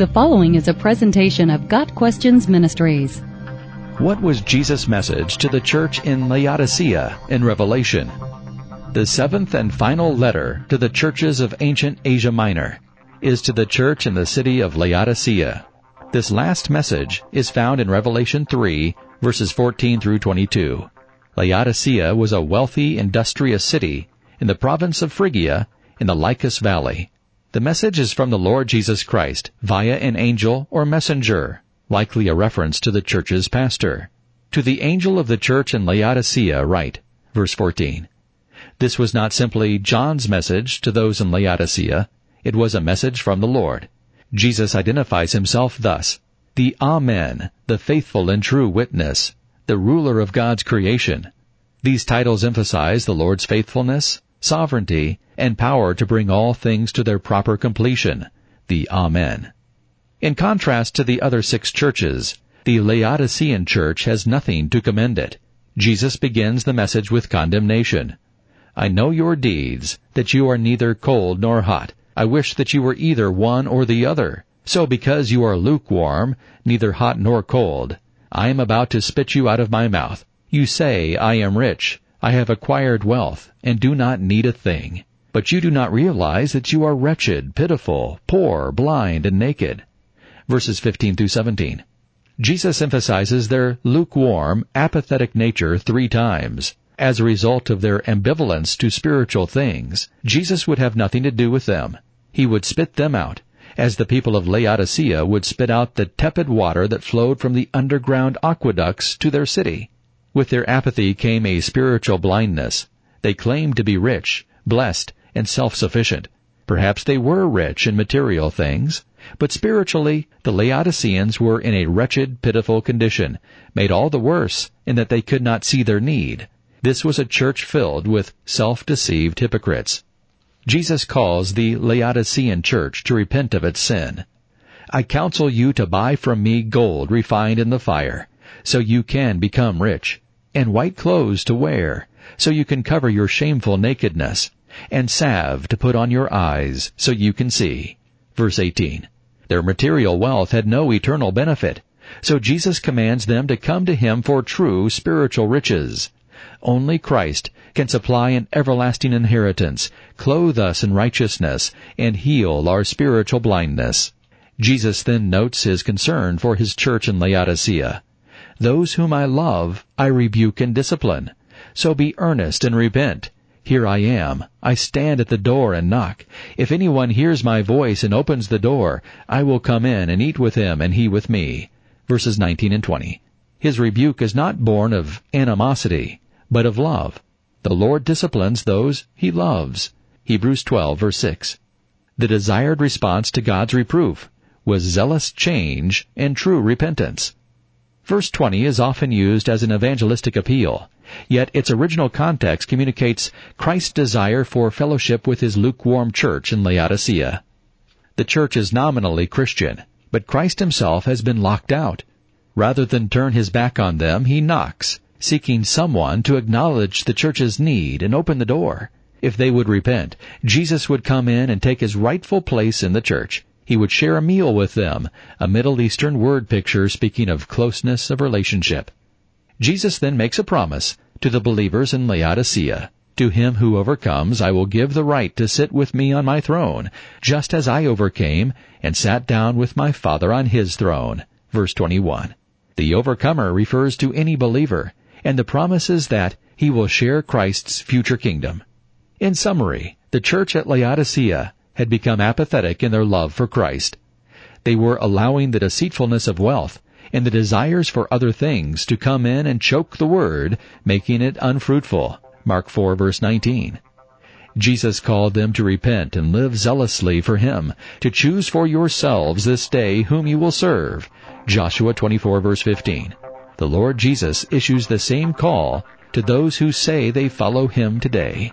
The following is a presentation of Got Questions Ministries. What was Jesus' message to the church in Laodicea in Revelation? The seventh and final letter to the churches of ancient Asia Minor is to the church in the city of Laodicea. This last message is found in Revelation 3, verses 14 through 22. Laodicea was a wealthy, industrious city in the province of Phrygia in the Lycus Valley. The message is from the Lord Jesus Christ via an angel or messenger, likely a reference to the church's pastor. To the angel of the church in Laodicea write, verse 14. This was not simply John's message to those in Laodicea, it was a message from the Lord. Jesus identifies himself thus, the Amen, the faithful and true witness, the ruler of God's creation. These titles emphasize the Lord's faithfulness, sovereignty, and power to bring all things to their proper completion, the Amen. In contrast to the other six churches, the Laodicean church has nothing to commend it. Jesus begins the message with condemnation. I know your deeds, that you are neither cold nor hot. I wish that you were either one or the other. So because you are lukewarm, neither hot nor cold, I am about to spit you out of my mouth. You say, I am rich, I have acquired wealth, and do not need a thing. But you do not realize that you are wretched, pitiful, poor, blind, and naked. Verses 15 through 17. Jesus emphasizes their lukewarm, apathetic nature three times. As a result of their ambivalence to spiritual things, Jesus would have nothing to do with them. He would spit them out, as the people of Laodicea would spit out the tepid water that flowed from the underground aqueducts to their city. With their apathy came a spiritual blindness. They claimed to be rich, blessed, and self-sufficient. Perhaps they were rich in material things, but spiritually, the Laodiceans were in a wretched, pitiful condition, made all the worse in that they could not see their need. This was a church filled with self-deceived hypocrites. Jesus calls the Laodicean church to repent of its sin. I counsel you to buy from me gold refined in the fire, so you can become rich, and white clothes to wear, so you can cover your shameful nakedness, and salve to put on your eyes, so you can see. Verse 18. Their material wealth had no eternal benefit, so Jesus commands them to come to Him for true spiritual riches. Only Christ can supply an everlasting inheritance, clothe us in righteousness, and heal our spiritual blindness. Jesus then notes his concern for his church in Laodicea. Those whom I love, I rebuke and discipline. So be earnest and repent. Here I am. I stand at the door and knock. If anyone hears my voice and opens the door, I will come in and eat with him and he with me. Verses 19 and 20. His rebuke is not born of animosity, but of love. The Lord disciplines those he loves. Hebrews 12 verse 6. The desired response to God's reproof was zealous change and true repentance. Verse 20 is often used as an evangelistic appeal, yet its original context communicates Christ's desire for fellowship with his lukewarm church in Laodicea. The church is nominally Christian, but Christ himself has been locked out. Rather than turn his back on them, he knocks, seeking someone to acknowledge the church's need and open the door. If they would repent, Jesus would come in and take his rightful place in the church. He would share a meal with them, a Middle Eastern word picture speaking of closeness of relationship. Jesus then makes a promise to the believers in Laodicea. To him who overcomes, I will give the right to sit with me on my throne, just as I overcame and sat down with my Father on his throne. Verse 21. The overcomer refers to any believer, and the promise is that he will share Christ's future kingdom. In summary, the church at Laodicea had become apathetic in their love for Christ. They were allowing the deceitfulness of wealth and the desires for other things to come in and choke the word, making it unfruitful. Mark 4 verse 19. Jesus called them to repent and live zealously for Him, to choose for yourselves this day whom you will serve. Joshua 24 verse 15. The Lord Jesus issues the same call to those who say they follow Him today.